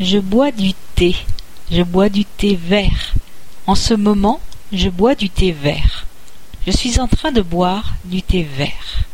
Je bois du thé. Je bois du thé vert. En ce moment, je bois du thé vert. Je suis en train de boire du thé vert.